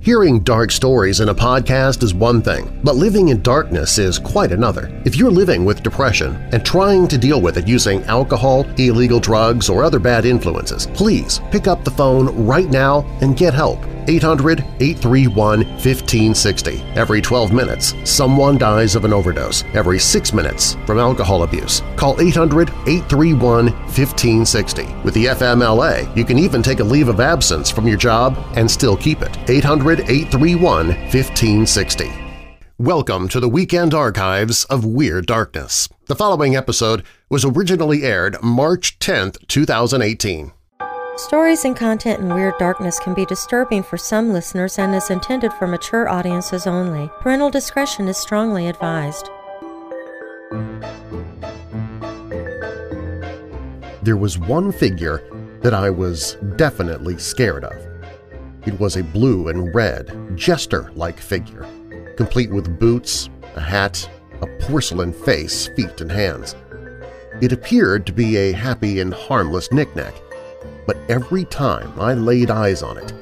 Hearing dark stories in a podcast is one thing, but living in darkness is quite another. If you're living with depression and trying to deal with it using alcohol, illegal drugs, or other bad influences, please pick up the phone right now and get help. 800-831-1560. Every 12 minutes, someone dies of an overdose. Every 6 minutes from alcohol abuse. Call 800-831-1560. With the FMLA, you can even take a leave of absence from your job and still keep it. 800-831-1560. Welcome to the Weekend Archives of Weird Darkness. The following episode was originally aired March 10, 2018. Stories and content in Weird Darkness can be disturbing for some listeners and is intended for mature audiences only. Parental discretion is strongly advised. There was one figure that I was definitely scared of. It was a blue and red, jester-like figure, complete with boots, a hat, a porcelain face, feet, and hands. It appeared to be a happy and harmless knickknack, but every time I laid eyes on it,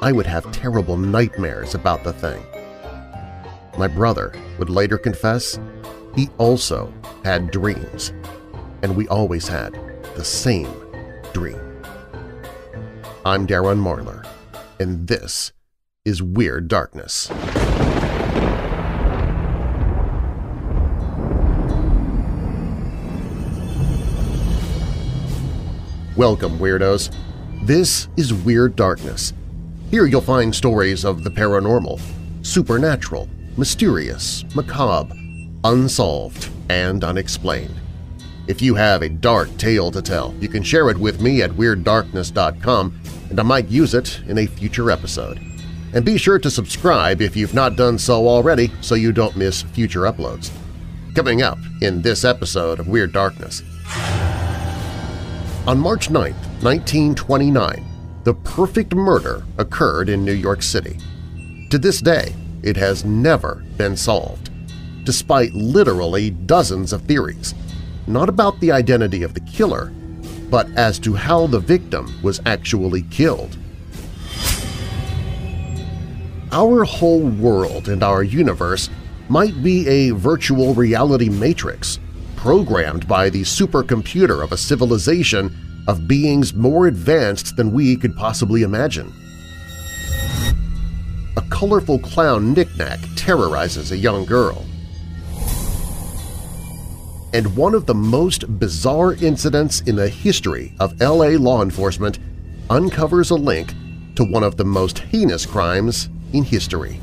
I would have terrible nightmares about the thing. My brother would later confess he also had dreams, and we always had the same dream. I'm Darren Marlar, and this is Weird Darkness. Welcome, Weirdos! This is Weird Darkness. Here you'll find stories of the paranormal, supernatural, mysterious, macabre, unsolved, and unexplained. If you have a dark tale to tell, you can share it with me at WeirdDarkness.com and I might use it in a future episode. And be sure to subscribe if you've not done so already so you don't miss future uploads. Coming up in this episode of Weird Darkness. On March 9, 1929, the perfect murder occurred in New York City. To this day, it has never been solved, despite literally dozens of theories, not about the identity of the killer, but as to how the victim was actually killed. Our whole world and our universe might be a virtual reality matrix programmed by the supercomputer of a civilization of beings more advanced than we could possibly imagine. A colorful clown knickknack terrorizes a young girl. And one of the most bizarre incidents in the history of LA law enforcement uncovers a link to one of the most heinous crimes in history.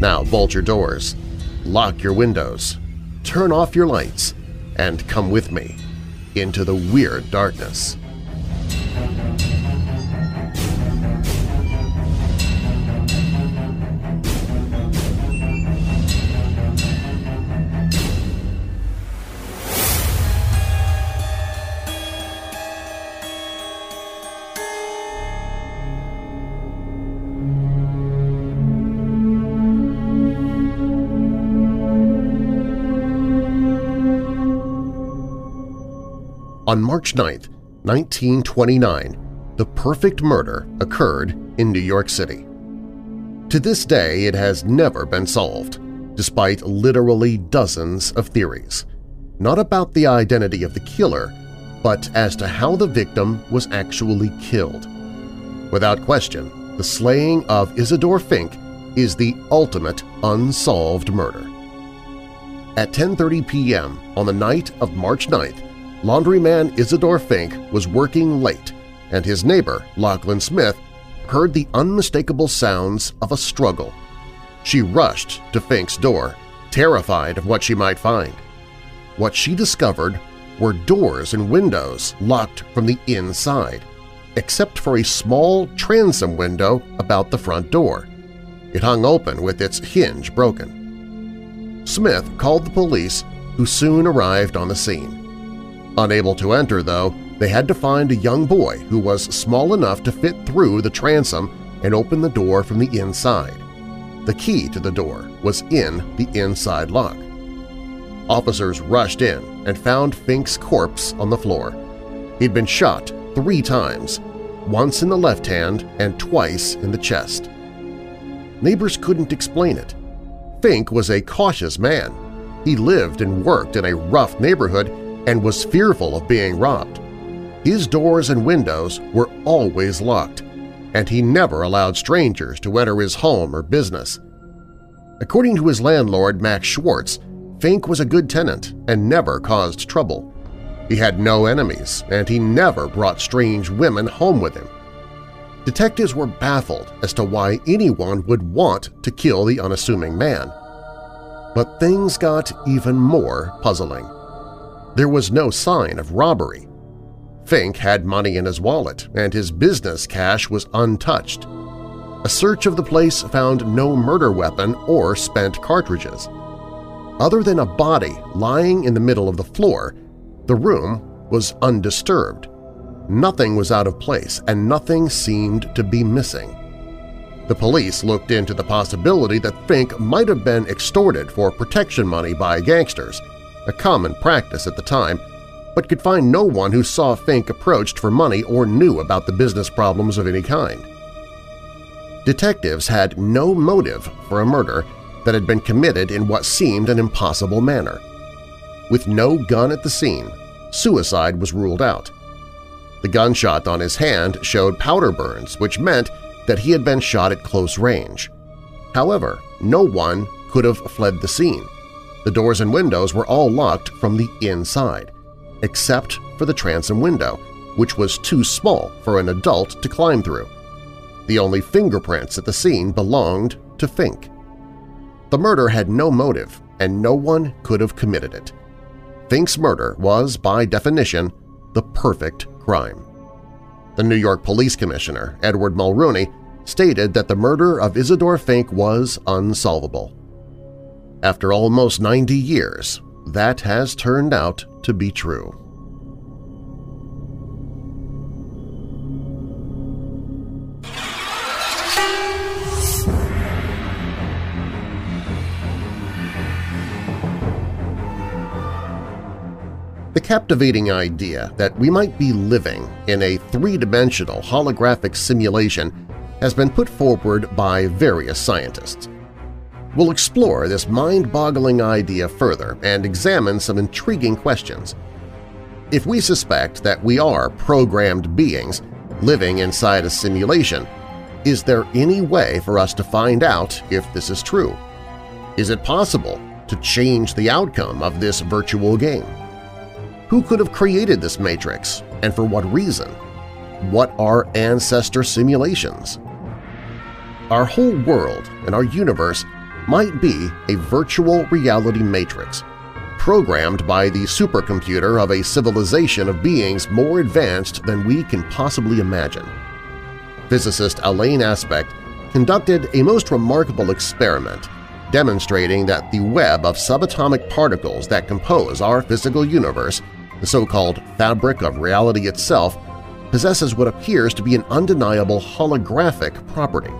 Now bolt your doors, lock your windows, turn off your lights, and come with me into the weird darkness. On March 9, 1929, the perfect murder occurred in New York City. To this day, it has never been solved, despite literally dozens of theories, not about the identity of the killer, but as to how the victim was actually killed. Without question, the slaying of Isidor Fink is the ultimate unsolved murder. At 10.30 p.m. on the night of March 9th, laundryman Isidor Fink was working late and his neighbor, Lachlan Smith, heard the unmistakable sounds of a struggle. She rushed to Fink's door, terrified of what she might find. What she discovered were doors and windows locked from the inside, except for a small transom window about the front door. It hung open with its hinge broken. Smith called the police, who soon arrived on the scene. Unable to enter, though, they had to find a young boy who was small enough to fit through the transom and open the door from the inside. The key to the door was in the inside lock. Officers rushed in and found Fink's corpse on the floor. He'd been shot three times, once in the left hand and twice in the chest. Neighbors couldn't explain it. Fink was a cautious man. He lived and worked in a rough neighborhood and was fearful of being robbed. His doors and windows were always locked, and he never allowed strangers to enter his home or business. According to his landlord, Max Schwartz, Fink was a good tenant and never caused trouble. He had no enemies, and he never brought strange women home with him. Detectives were baffled as to why anyone would want to kill the unassuming man. But things got even more puzzling. There was no sign of robbery. Fink had money in his wallet, and his business cash was untouched. A search of the place found no murder weapon or spent cartridges. Other than a body lying in the middle of the floor, the room was undisturbed. Nothing was out of place and nothing seemed to be missing. The police looked into the possibility that Fink might have been extorted for protection money by gangsters, a common practice at the time, but could find no one who saw Fink approached for money or knew about the business problems of any kind. Detectives had no motive for a murder that had been committed in what seemed an impossible manner. With no gun at the scene, suicide was ruled out. The gunshot on his hand showed powder burns, which meant that he had been shot at close range. However, no one could have fled the scene. The doors and windows were all locked from the inside, except for the transom window, which was too small for an adult to climb through. The only fingerprints at the scene belonged to Fink. The murder had no motive, and no one could have committed it. Fink's murder was, by definition, the perfect crime. The New York Police Commissioner, Edward Mulrooney, stated that the murder of Isidor Fink was unsolvable. After almost 90 years, that has turned out to be true. The captivating idea that we might be living in a three-dimensional holographic simulation has been put forward by various scientists. We'll explore this mind-boggling idea further and examine some intriguing questions. If we suspect that we are programmed beings living inside a simulation, is there any way for us to find out if this is true? Is it possible to change the outcome of this virtual game? Who could have created this matrix, and for what reason? What are ancestor simulations? Our whole world and our universe might be a virtual reality matrix, programmed by the supercomputer of a civilization of beings more advanced than we can possibly imagine. Physicist Alain Aspect conducted a most remarkable experiment demonstrating that the web of subatomic particles that compose our physical universe the so-called fabric of reality itself possesses what appears to be an undeniable holographic property.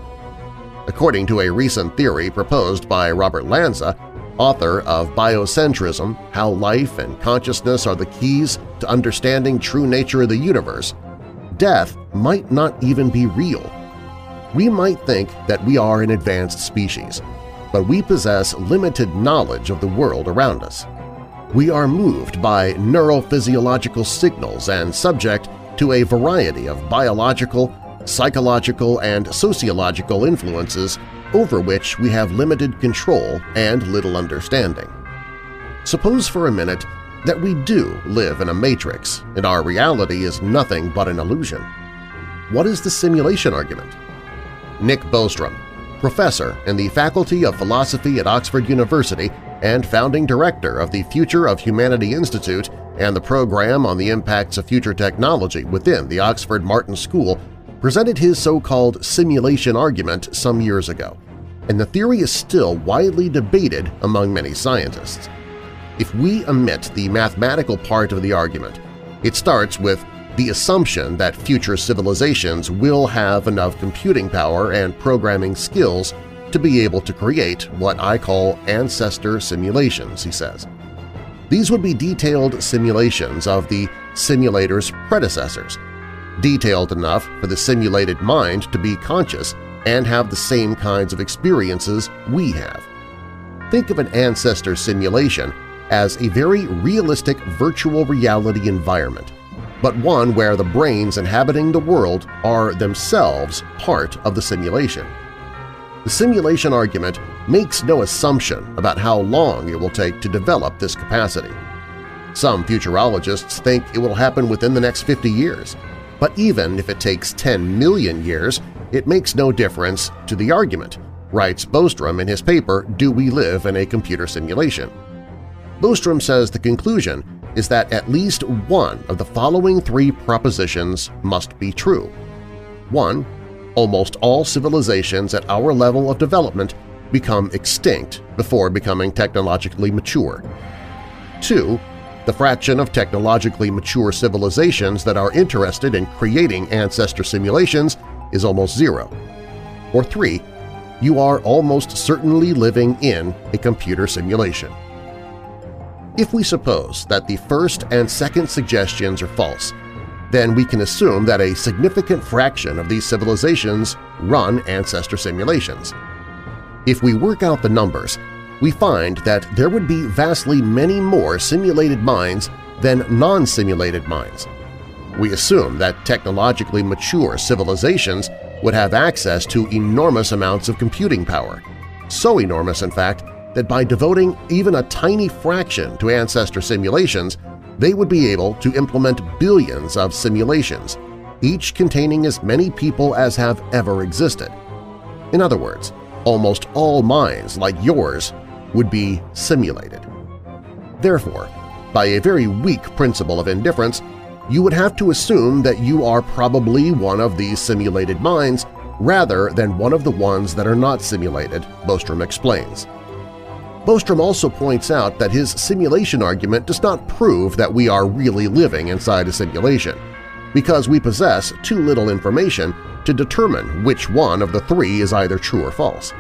According to a recent theory proposed by Robert Lanza, author of Biocentrism – How Life and Consciousness Are the Keys to Understanding True Nature of the Universe, death might not even be real. We might think that we are an advanced species, but we possess limited knowledge of the world around us we are moved by neurophysiological signals and subject to a variety of biological, psychological, and sociological influences over which we have limited control and little understanding. Suppose for a minute that we do live in a matrix and our reality is nothing but an illusion. What is the simulation argument? Nick Bostrom, professor in the Faculty of Philosophy at Oxford University and founding director of the Future of Humanity Institute and the Program on the Impacts of Future Technology within the Oxford Martin School, presented his so-called simulation argument some years ago, and the theory is still widely debated among many scientists. If we omit the mathematical part of the argument, it starts with the assumption that future civilizations will have enough computing power and programming skills to be able to create what I call ancestor simulations, he says. These would be detailed simulations of the simulator's predecessors, detailed enough for the simulated mind to be conscious and have the same kinds of experiences we have. Think of an ancestor simulation as a very realistic virtual reality environment, but one where the brains inhabiting the world are themselves part of the simulation. The simulation argument makes no assumption about how long it will take to develop this capacity. Some futurologists think it will happen within the next 50 years, but even if it takes 10 million years, it makes no difference to the argument, writes Bostrom in his paper Do We Live in a Computer Simulation? Bostrom says the conclusion is that at least one of the following three propositions must be true. 1. Almost all civilizations at our level of development become extinct before becoming technologically mature. 2. The fraction of technologically mature civilizations that are interested in creating ancestor simulations is almost zero. Or 3. You are almost certainly living in a computer simulation. If we suppose that the first and second suggestions are false, then we can assume that a significant fraction of these civilizations run ancestor simulations. If we work out the numbers, we find that there would be vastly many more simulated minds than non-simulated minds. We assume that technologically mature civilizations would have access to enormous amounts of computing power, so enormous, in fact, that by devoting even a tiny fraction to ancestor simulations, they would be able to implement billions of simulations, each containing as many people as have ever existed. In other words, almost all minds like yours would be simulated. Therefore, by a very weak principle of indifference, you would have to assume that you are probably one of these simulated minds rather than one of the ones that are not simulated, Bostrom explains. Bostrom also points out that his simulation argument does not prove that we are really living inside a simulation, because we possess too little information to determine which one of the three is either true or false.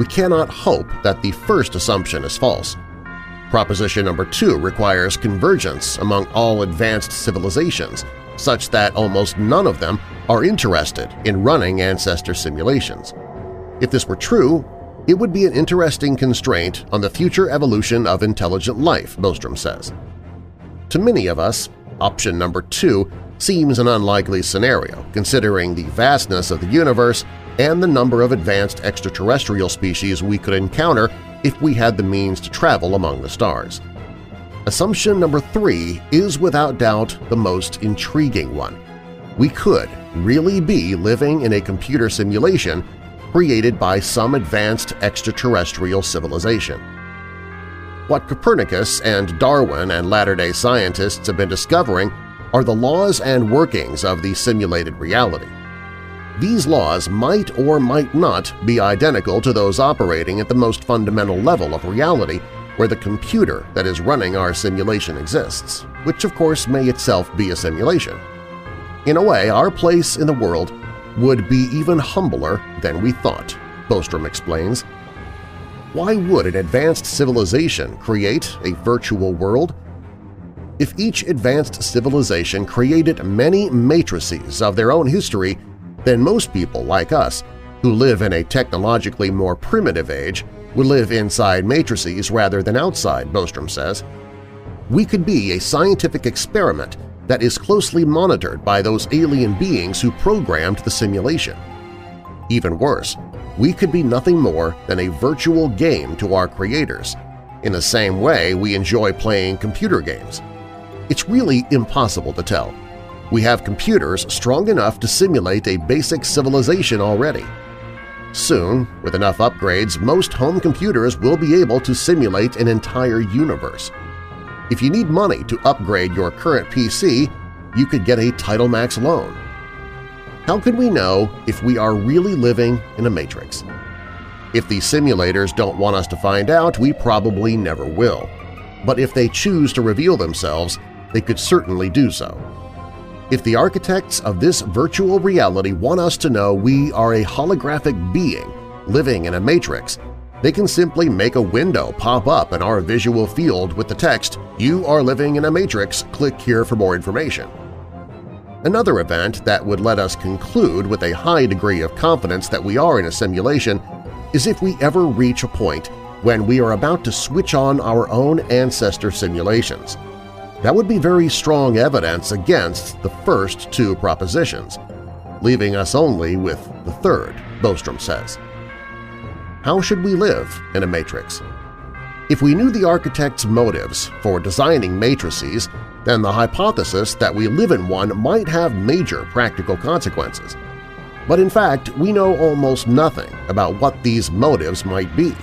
We cannot hope that the first assumption is false. Proposition number two requires convergence among all advanced civilizations, such that almost none of them are interested in running ancestor simulations. If this were true, it would be an interesting constraint on the future evolution of intelligent life, Bostrom says. To many of us, option number two seems an unlikely scenario considering the vastness of the universe and the number of advanced extraterrestrial species we could encounter if we had the means to travel among the stars. Assumption number three is without doubt the most intriguing one. We could really be living in a computer simulation created by some advanced extraterrestrial civilization. What Copernicus and Darwin and Latter-day Scientists have been discovering are the laws and workings of the simulated reality. These laws might or might not be identical to those operating at the most fundamental level of reality where the computer that is running our simulation exists, which of course may itself be a simulation. In a way, our place in the world would be even humbler than we thought, Bostrom explains. Why would an advanced civilization create a virtual world? If each advanced civilization created many matrices of their own history, then most people like us, who live in a technologically more primitive age, would live inside matrices rather than outside, Bostrom says. We could be a scientific experiment that is closely monitored by those alien beings who programmed the simulation. Even worse, we could be nothing more than a virtual game to our creators, in the same way we enjoy playing computer games. It's really impossible to tell. We have computers strong enough to simulate a basic civilization already. Soon, with enough upgrades, most home computers will be able to simulate an entire universe. If you need money to upgrade your current PC, you could get a TitleMax loan. How can we know if we are really living in a matrix? If the simulators don't want us to find out, we probably never will. But if they choose to reveal themselves, they could certainly do so. If the architects of this virtual reality want us to know we are a holographic being living in a matrix, they can simply make a window pop up in our visual field with the text, You are living in a matrix, click here for more information. Another event that would let us conclude with a high degree of confidence that we are in a simulation is if we ever reach a point when we are about to switch on our own ancestor simulations. That would be very strong evidence against the first two propositions, leaving us only with the third, Bostrom says. How should we live in a matrix? If we knew the architect's motives for designing matrices, then the hypothesis that we live in one might have major practical consequences. But in fact, we know almost nothing about what these motives might be.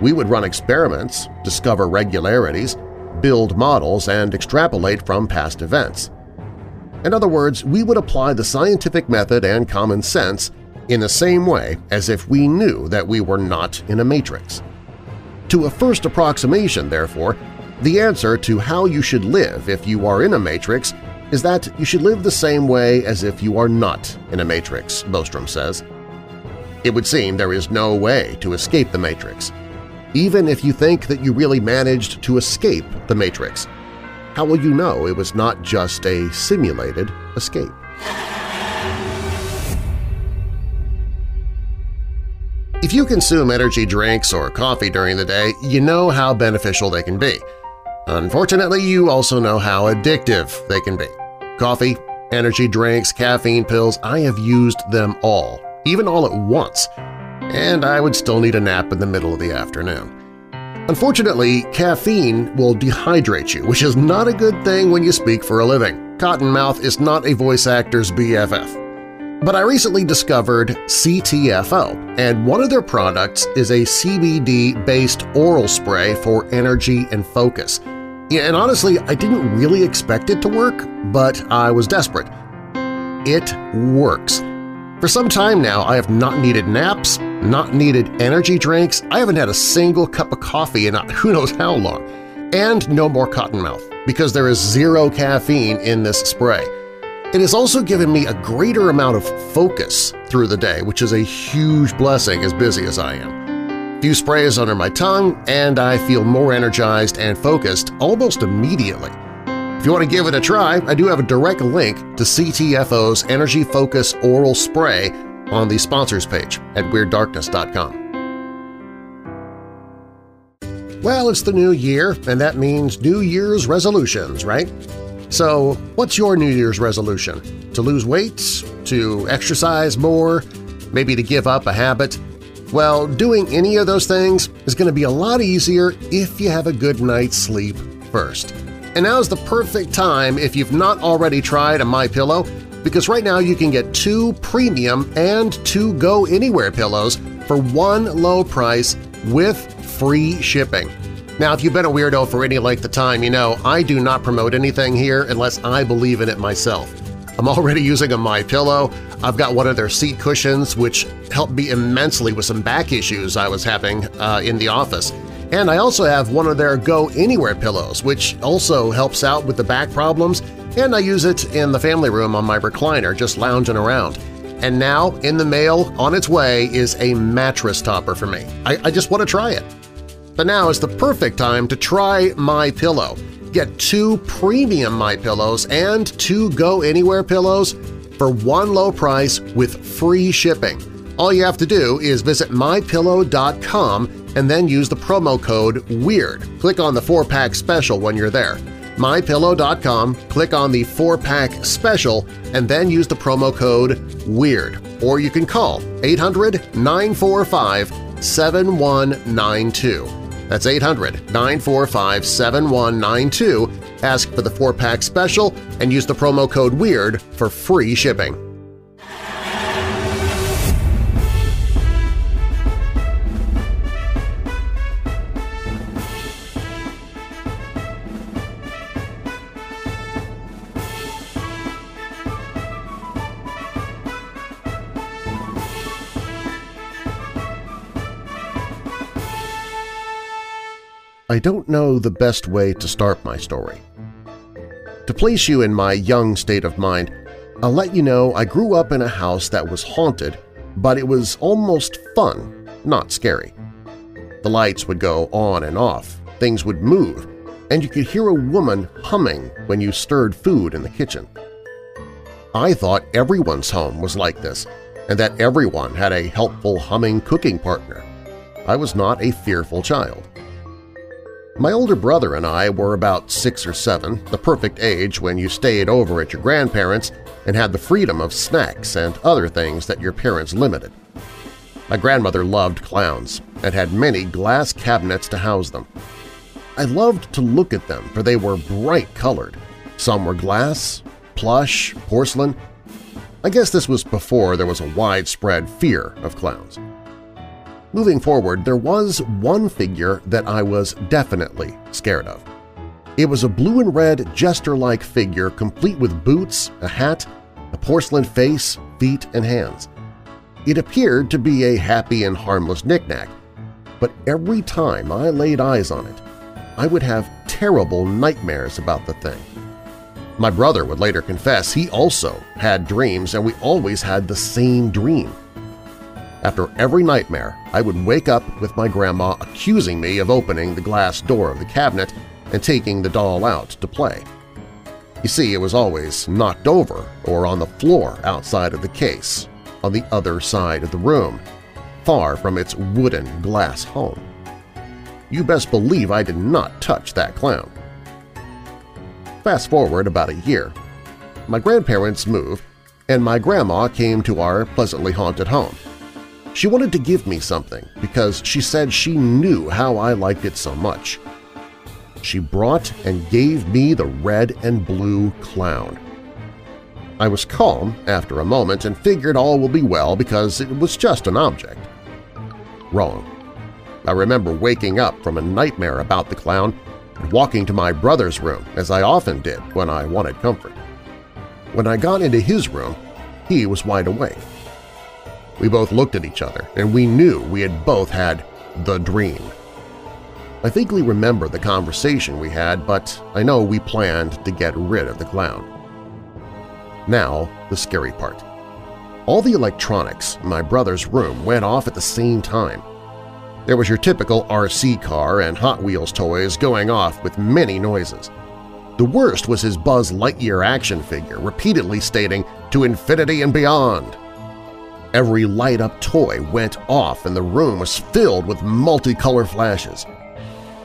We would run experiments, discover regularities, build models, and extrapolate from past events. In other words, we would apply the scientific method and common sense in the same way as if we knew that we were not in a matrix. To a first approximation, therefore, the answer to how you should live if you are in a matrix is that you should live the same way as if you are not in a matrix, Bostrom says. It would seem there is no way to escape the matrix, even if you think that you really managed to escape the matrix. How will you know it was not just a simulated escape? If you consume energy drinks or coffee during the day, you know how beneficial they can be. Unfortunately, you also know how addictive they can be. Coffee, energy drinks, caffeine pills, I have used them all, even all at once, and I would still need a nap in the middle of the afternoon. Unfortunately, caffeine will dehydrate you, which is not a good thing when you speak for a living. Cottonmouth is not a voice actor's BFF. But I recently discovered CTFO, and one of their products is a CBD-based oral spray for energy and focus. And honestly, I didn't really expect it to work, but I was desperate. It works. For some time now, I have not needed naps, not needed energy drinks, I haven't had a single cup of coffee in uh, who knows how long, and no more cottonmouth because there is zero caffeine in this spray. It has also given me a greater amount of focus through the day, which is a huge blessing as busy as I am. A few sprays under my tongue, and I feel more energized and focused almost immediately. If you want to give it a try, I do have a direct link to CTFO's Energy Focus Oral Spray on the sponsors page at WeirdDarkness.com. Well, it's the new year, and that means New Year's resolutions, right? So what's your New Year's resolution? To lose weight? To exercise more? Maybe to give up a habit? Well, doing any of those things is going to be a lot easier if you have a good night's sleep first. And now's the perfect time if you've not already tried a My Pillow because right now you can get two premium and two Go Anywhere pillows for one low price with free shipping. Now, if you've been a weirdo for any length of time, you know I do not promote anything here unless I believe in it myself. I'm already using a My Pillow. I've got one of their seat cushions, which helped me immensely with some back issues I was having uh, in the office. And I also have one of their Go Anywhere pillows, which also helps out with the back problems and I use it in the family room on my recliner just lounging around. And now, in the mail, on its way, is a mattress topper for me. I, I just want to try it. But now is the perfect time to try My Pillow. Get two premium My Pillows and two Go Anywhere pillows for one low price with free shipping. All you have to do is visit MyPillow.com and then use the promo code WEIRD. Click on the 4-pack special when you're there mypillow.com, click on the 4-pack special, and then use the promo code WEIRD. Or you can call 800-945-7192. That's 800-945-7192. Ask for the 4-pack special and use the promo code WEIRD for free shipping. I don't know the best way to start my story. To place you in my young state of mind, I'll let you know I grew up in a house that was haunted, but it was almost fun, not scary. The lights would go on and off, things would move, and you could hear a woman humming when you stirred food in the kitchen. I thought everyone's home was like this and that everyone had a helpful humming cooking partner. I was not a fearful child. My older brother and I were about six or seven, the perfect age when you stayed over at your grandparents' and had the freedom of snacks and other things that your parents limited. My grandmother loved clowns and had many glass cabinets to house them. I loved to look at them for they were bright-colored. Some were glass, plush, porcelain. I guess this was before there was a widespread fear of clowns. Moving forward, there was one figure that I was definitely scared of. It was a blue and red jester-like figure complete with boots, a hat, a porcelain face, feet, and hands. It appeared to be a happy and harmless knickknack, but every time I laid eyes on it, I would have terrible nightmares about the thing. My brother would later confess he also had dreams and we always had the same dream. After every nightmare, I would wake up with my grandma accusing me of opening the glass door of the cabinet and taking the doll out to play. You see, it was always knocked over or on the floor outside of the case, on the other side of the room, far from its wooden glass home. You best believe I did not touch that clown. Fast forward about a year. My grandparents moved, and my grandma came to our pleasantly haunted home. She wanted to give me something because she said she knew how I liked it so much. She brought and gave me the red and blue clown. I was calm after a moment and figured all will be well because it was just an object. Wrong. I remember waking up from a nightmare about the clown and walking to my brother's room, as I often did when I wanted comfort. When I got into his room, he was wide awake. We both looked at each other, and we knew we had both had the dream. I vaguely remember the conversation we had, but I know we planned to get rid of the clown. Now, the scary part. All the electronics in my brother's room went off at the same time. There was your typical RC car and Hot Wheels toys going off with many noises. The worst was his Buzz Lightyear action figure repeatedly stating, to infinity and beyond. Every light-up toy went off and the room was filled with multicolor flashes.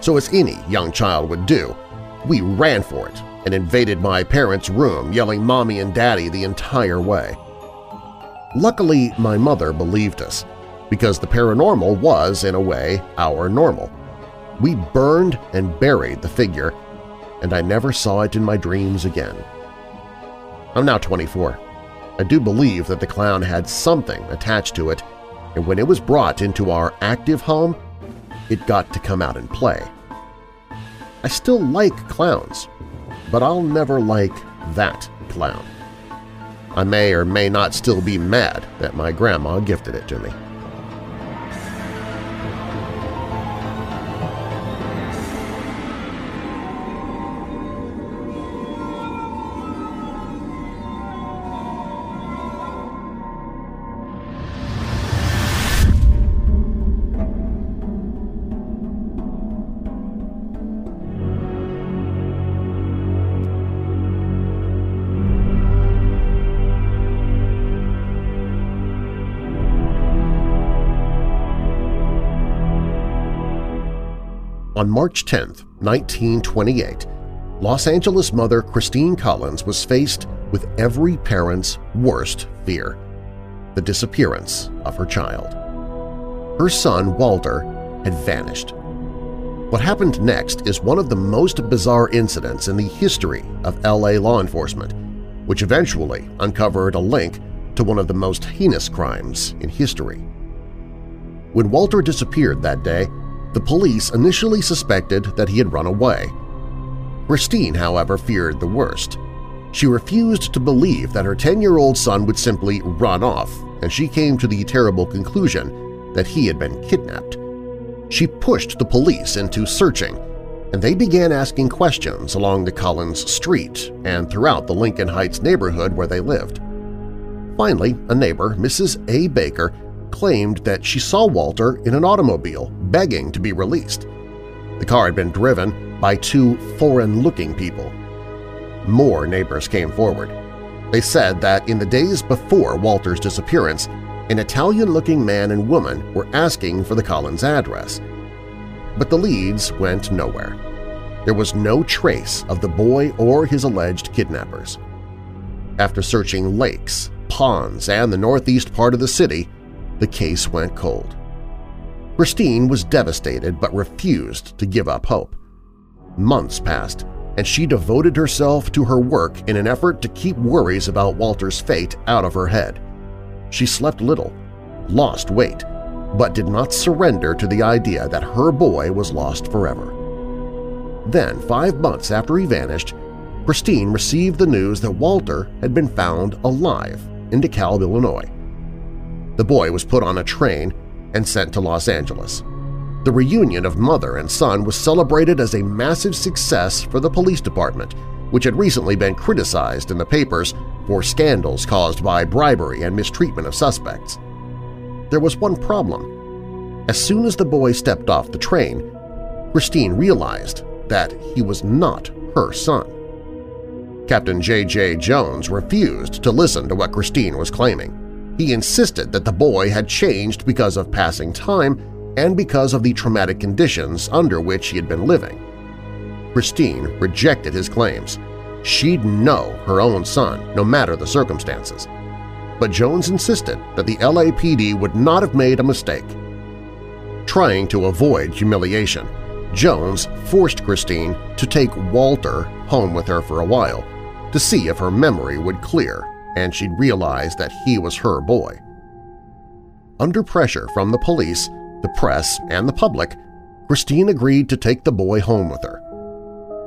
So as any young child would do, we ran for it and invaded my parents' room yelling Mommy and Daddy the entire way. Luckily, my mother believed us, because the paranormal was, in a way, our normal. We burned and buried the figure, and I never saw it in my dreams again. I'm now 24. I do believe that the clown had something attached to it, and when it was brought into our active home, it got to come out and play. I still like clowns, but I'll never like that clown. I may or may not still be mad that my grandma gifted it to me. On March 10, 1928, Los Angeles mother Christine Collins was faced with every parent's worst fear – the disappearance of her child. Her son, Walter, had vanished. What happened next is one of the most bizarre incidents in the history of LA law enforcement, which eventually uncovered a link to one of the most heinous crimes in history. When Walter disappeared that day, the police initially suspected that he had run away. Christine, however, feared the worst. She refused to believe that her 10-year-old son would simply run off, and she came to the terrible conclusion that he had been kidnapped. She pushed the police into searching, and they began asking questions along the Collins Street and throughout the Lincoln Heights neighborhood where they lived. Finally, a neighbor, Mrs. A. Baker, claimed that she saw Walter in an automobile begging to be released. The car had been driven by two foreign-looking people. More neighbors came forward. They said that in the days before Walter's disappearance, an Italian-looking man and woman were asking for the Collins address. But the leads went nowhere. There was no trace of the boy or his alleged kidnappers. After searching lakes, ponds, and the northeast part of the city, the case went cold. Christine was devastated but refused to give up hope. Months passed, and she devoted herself to her work in an effort to keep worries about Walter's fate out of her head. She slept little, lost weight, but did not surrender to the idea that her boy was lost forever. Then, five months after he vanished, Christine received the news that Walter had been found alive in DeKalb, Illinois. The boy was put on a train and sent to Los Angeles. The reunion of mother and son was celebrated as a massive success for the police department, which had recently been criticized in the papers for scandals caused by bribery and mistreatment of suspects. There was one problem. As soon as the boy stepped off the train, Christine realized that he was not her son. Captain J.J. Jones refused to listen to what Christine was claiming. He insisted that the boy had changed because of passing time and because of the traumatic conditions under which he had been living. Christine rejected his claims. She'd know her own son, no matter the circumstances. But Jones insisted that the LAPD would not have made a mistake. Trying to avoid humiliation, Jones forced Christine to take Walter home with her for a while to see if her memory would clear and she'd realize that he was her boy. Under pressure from the police, the press, and the public, Christine agreed to take the boy home with her.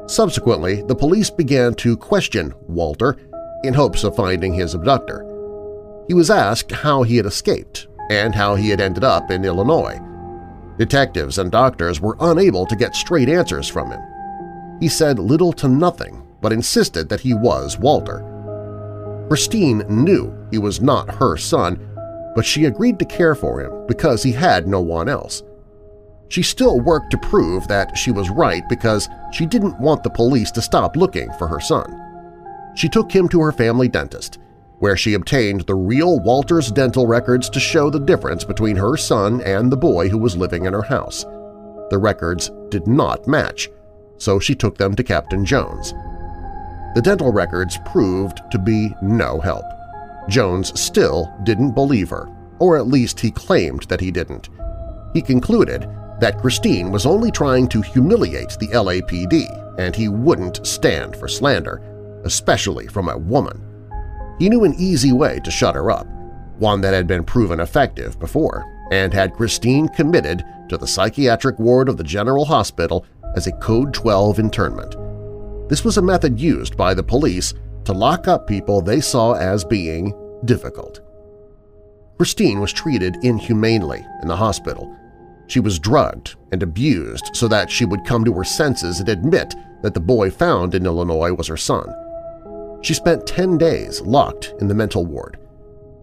Subsequently, the police began to question Walter in hopes of finding his abductor. He was asked how he had escaped and how he had ended up in Illinois, Detectives and doctors were unable to get straight answers from him. He said little to nothing, but insisted that he was Walter. Christine knew he was not her son, but she agreed to care for him because he had no one else. She still worked to prove that she was right because she didn't want the police to stop looking for her son. She took him to her family dentist, where she obtained the real Walters dental records to show the difference between her son and the boy who was living in her house. The records did not match, so she took them to Captain Jones. The dental records proved to be no help. Jones still didn't believe her, or at least he claimed that he didn't. He concluded that Christine was only trying to humiliate the LAPD and he wouldn't stand for slander, especially from a woman. He knew an easy way to shut her up, one that had been proven effective before, and had Christine committed to the psychiatric ward of the General Hospital as a Code 12 internment. This was a method used by the police to lock up people they saw as being difficult. Christine was treated inhumanely in the hospital. She was drugged and abused so that she would come to her senses and admit that the boy found in Illinois was her son. She spent 10 days locked in the mental ward.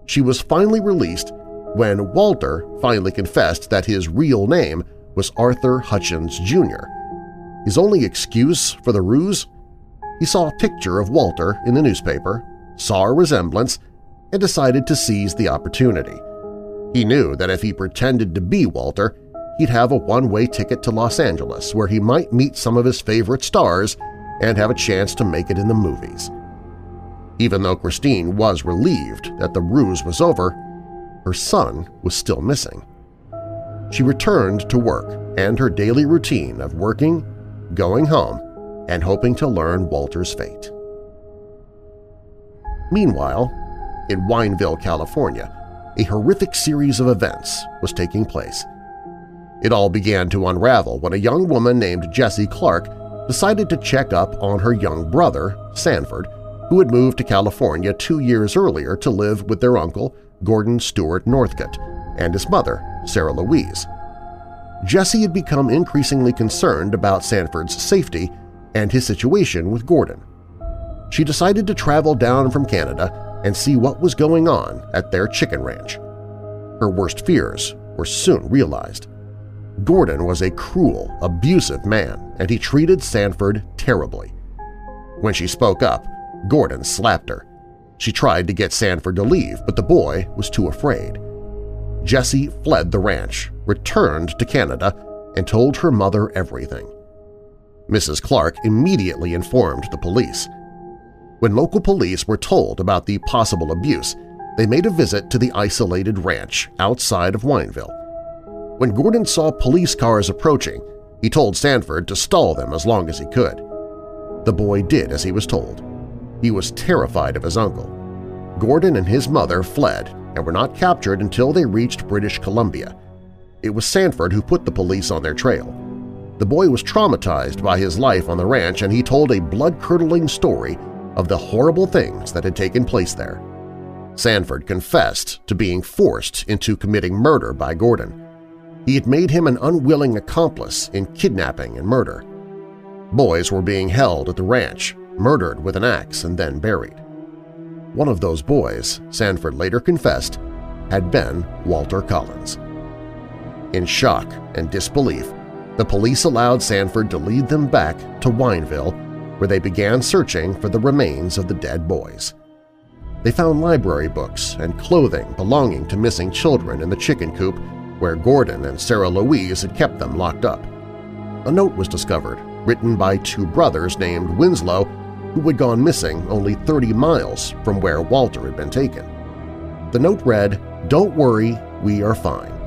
She was finally released when Walter finally confessed that his real name was Arthur Hutchins, Jr. His only excuse for the ruse? He saw a picture of Walter in the newspaper, saw a resemblance, and decided to seize the opportunity. He knew that if he pretended to be Walter, he'd have a one-way ticket to Los Angeles where he might meet some of his favorite stars and have a chance to make it in the movies. Even though Christine was relieved that the ruse was over, her son was still missing. She returned to work and her daily routine of working, going home, and hoping to learn Walter's fate. Meanwhile, in Wineville, California, a horrific series of events was taking place. It all began to unravel when a young woman named Jessie Clark decided to check up on her young brother, Sanford, who had moved to California two years earlier to live with their uncle, Gordon Stewart Northcott, and his mother, Sarah Louise. Jessie had become increasingly concerned about Sanford's safety and his situation with Gordon. She decided to travel down from Canada and see what was going on at their chicken ranch. Her worst fears were soon realized. Gordon was a cruel, abusive man, and he treated Sanford terribly. When she spoke up, Gordon slapped her. She tried to get Sanford to leave, but the boy was too afraid. Jessie fled the ranch, returned to Canada, and told her mother everything. Mrs. Clark immediately informed the police. When local police were told about the possible abuse, they made a visit to the isolated ranch outside of Wineville. When Gordon saw police cars approaching, he told Sanford to stall them as long as he could. The boy did as he was told. He was terrified of his uncle. Gordon and his mother fled and were not captured until they reached British Columbia. It was Sanford who put the police on their trail. The boy was traumatized by his life on the ranch and he told a blood-curdling story of the horrible things that had taken place there. Sanford confessed to being forced into committing murder by Gordon. He had made him an unwilling accomplice in kidnapping and murder. Boys were being held at the ranch, murdered with an axe and then buried. One of those boys, Sanford later confessed, had been Walter Collins. In shock and disbelief, the police allowed Sanford to lead them back to Wineville, where they began searching for the remains of the dead boys. They found library books and clothing belonging to missing children in the chicken coop where Gordon and Sarah Louise had kept them locked up. A note was discovered, written by two brothers named Winslow who had gone missing only 30 miles from where Walter had been taken. The note read, Don't worry, we are fine.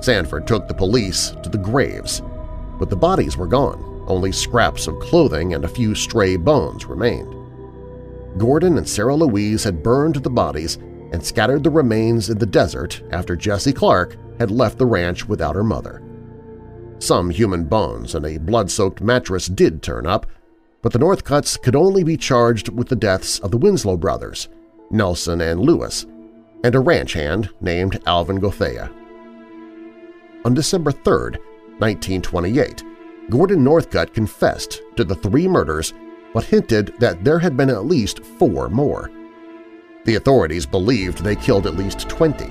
Sanford took the police to the graves, but the bodies were gone, only scraps of clothing and a few stray bones remained. Gordon and Sarah Louise had burned the bodies and scattered the remains in the desert after Jessie Clark had left the ranch without her mother. Some human bones and a blood-soaked mattress did turn up, but the Northcotts could only be charged with the deaths of the Winslow brothers, Nelson and Lewis, and a ranch hand named Alvin Gothea. On December 3, 1928, Gordon Northcott confessed to the three murders but hinted that there had been at least four more. The authorities believed they killed at least 20.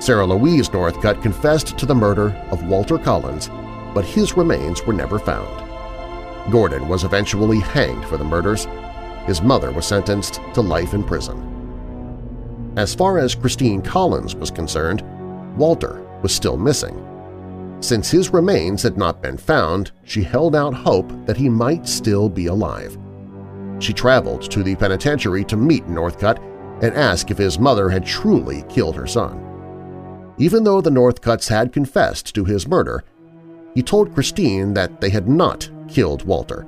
Sarah Louise Northcott confessed to the murder of Walter Collins, but his remains were never found. Gordon was eventually hanged for the murders. His mother was sentenced to life in prison. As far as Christine Collins was concerned, Walter was still missing. Since his remains had not been found, she held out hope that he might still be alive. She traveled to the penitentiary to meet Northcott and ask if his mother had truly killed her son. Even though the Northcotts had confessed to his murder, he told Christine that they had not killed Walter.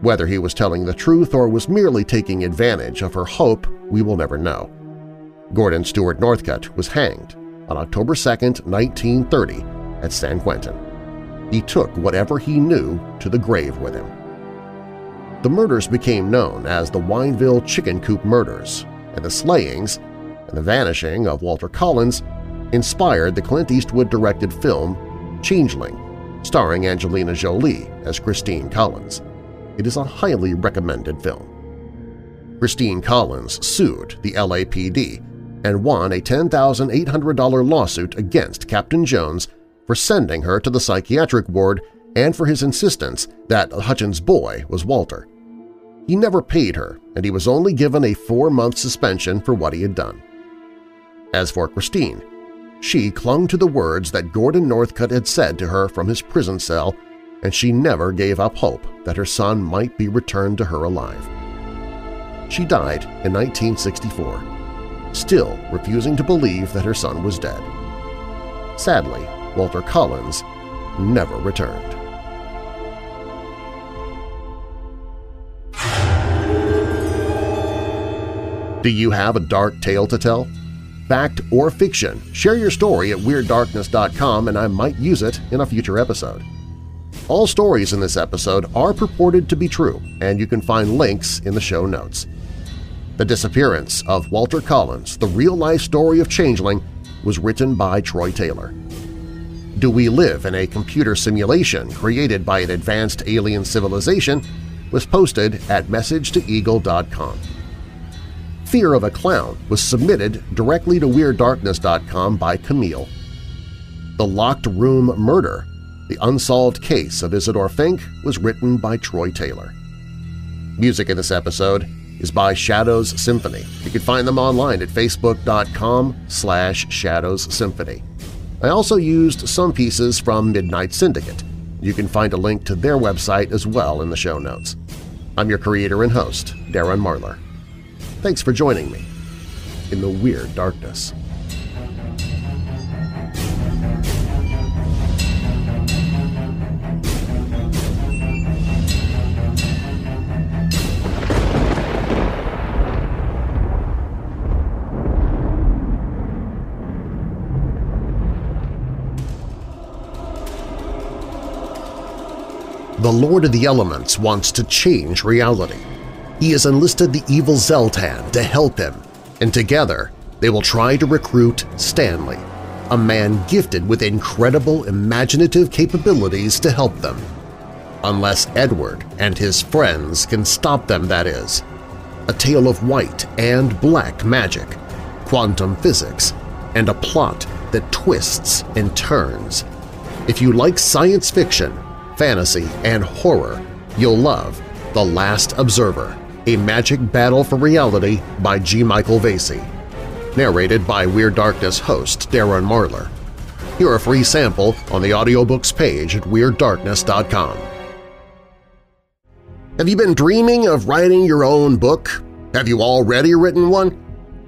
Whether he was telling the truth or was merely taking advantage of her hope, we will never know. Gordon Stewart Northcott was hanged on October 2, 1930 at San Quentin. He took whatever he knew to the grave with him. The murders became known as the Wineville Chicken Coop Murders, and the slayings and the vanishing of Walter Collins inspired the Clint Eastwood-directed film Changeling, starring Angelina Jolie as Christine Collins. It is a highly recommended film. Christine Collins sued the LAPD and won a $10,800 lawsuit against Captain Jones for sending her to the psychiatric ward and for his insistence that Hutchins' boy was Walter. He never paid her, and he was only given a four-month suspension for what he had done. As for Christine, she clung to the words that Gordon Northcott had said to her from his prison cell, and she never gave up hope that her son might be returned to her alive. She died in 1964, still refusing to believe that her son was dead. Sadly, Walter Collins never returned. Do you have a dark tale to tell? fact, or fiction, share your story at WeirdDarkness.com and I might use it in a future episode. All stories in this episode are purported to be true, and you can find links in the show notes. The Disappearance of Walter Collins, the real-life story of Changeling, was written by Troy Taylor. Do We Live in a Computer Simulation Created by an Advanced Alien Civilization was posted at MessageToEagle.com. Fear of a Clown was submitted directly to WeirdDarkness.com by Camille. The Locked Room Murder, the unsolved case of Isidor Fink, was written by Troy Taylor. Music in this episode is by Shadows Symphony. You can find them online at facebook.com slash Shadows Symphony. I also used some pieces from Midnight Syndicate. You can find a link to their website as well in the show notes. I'm your creator and host, Darren Marlar. Thanks for joining me in the Weird Darkness. The Lord of the Elements wants to change reality. He has enlisted the evil Zeltan to help him, and together they will try to recruit Stanley, a man gifted with incredible imaginative capabilities to help them. Unless Edward and his friends can stop them, that is. A tale of white and black magic, quantum physics, and a plot that twists and turns. If you like science fiction, fantasy, and horror, you'll love The Last Observer, a magic battle for reality by G. Michael Vasey. Narrated by Weird Darkness host Darren Marlar. Hear a free sample on the audiobooks page at WeirdDarkness.com. Have you been dreaming of writing your own book? Have you already written one?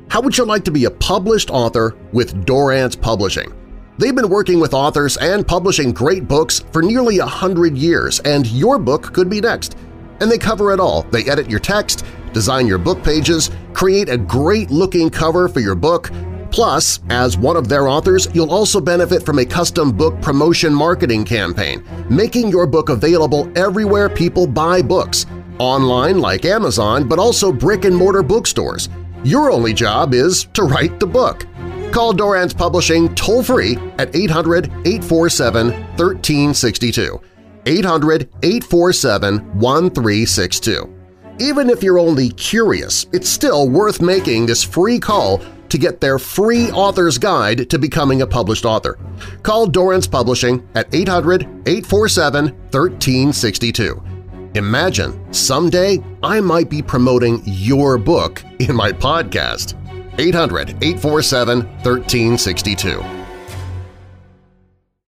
How would you like to be a published author with Dorrance Publishing? They've been working with authors and publishing great books for nearly a hundred years, and your book could be next. And they cover it all. They edit your text, design your book pages, create a great-looking cover for your book, Plus, as one of their authors, you'll also benefit from a custom book promotion marketing campaign, making your book available everywhere people buy books, online like Amazon, but also brick-and-mortar bookstores. Your only job is to write the book. Call Dorrance Publishing toll-free at 800-847-1362, 800-847-1362. Even if you're only curious, it's still worth making this free call to get their free author's guide to becoming a published author. Call Dorrance Publishing at 800-847-1362. Imagine someday I might be promoting your book in my podcast. 800-847-1362.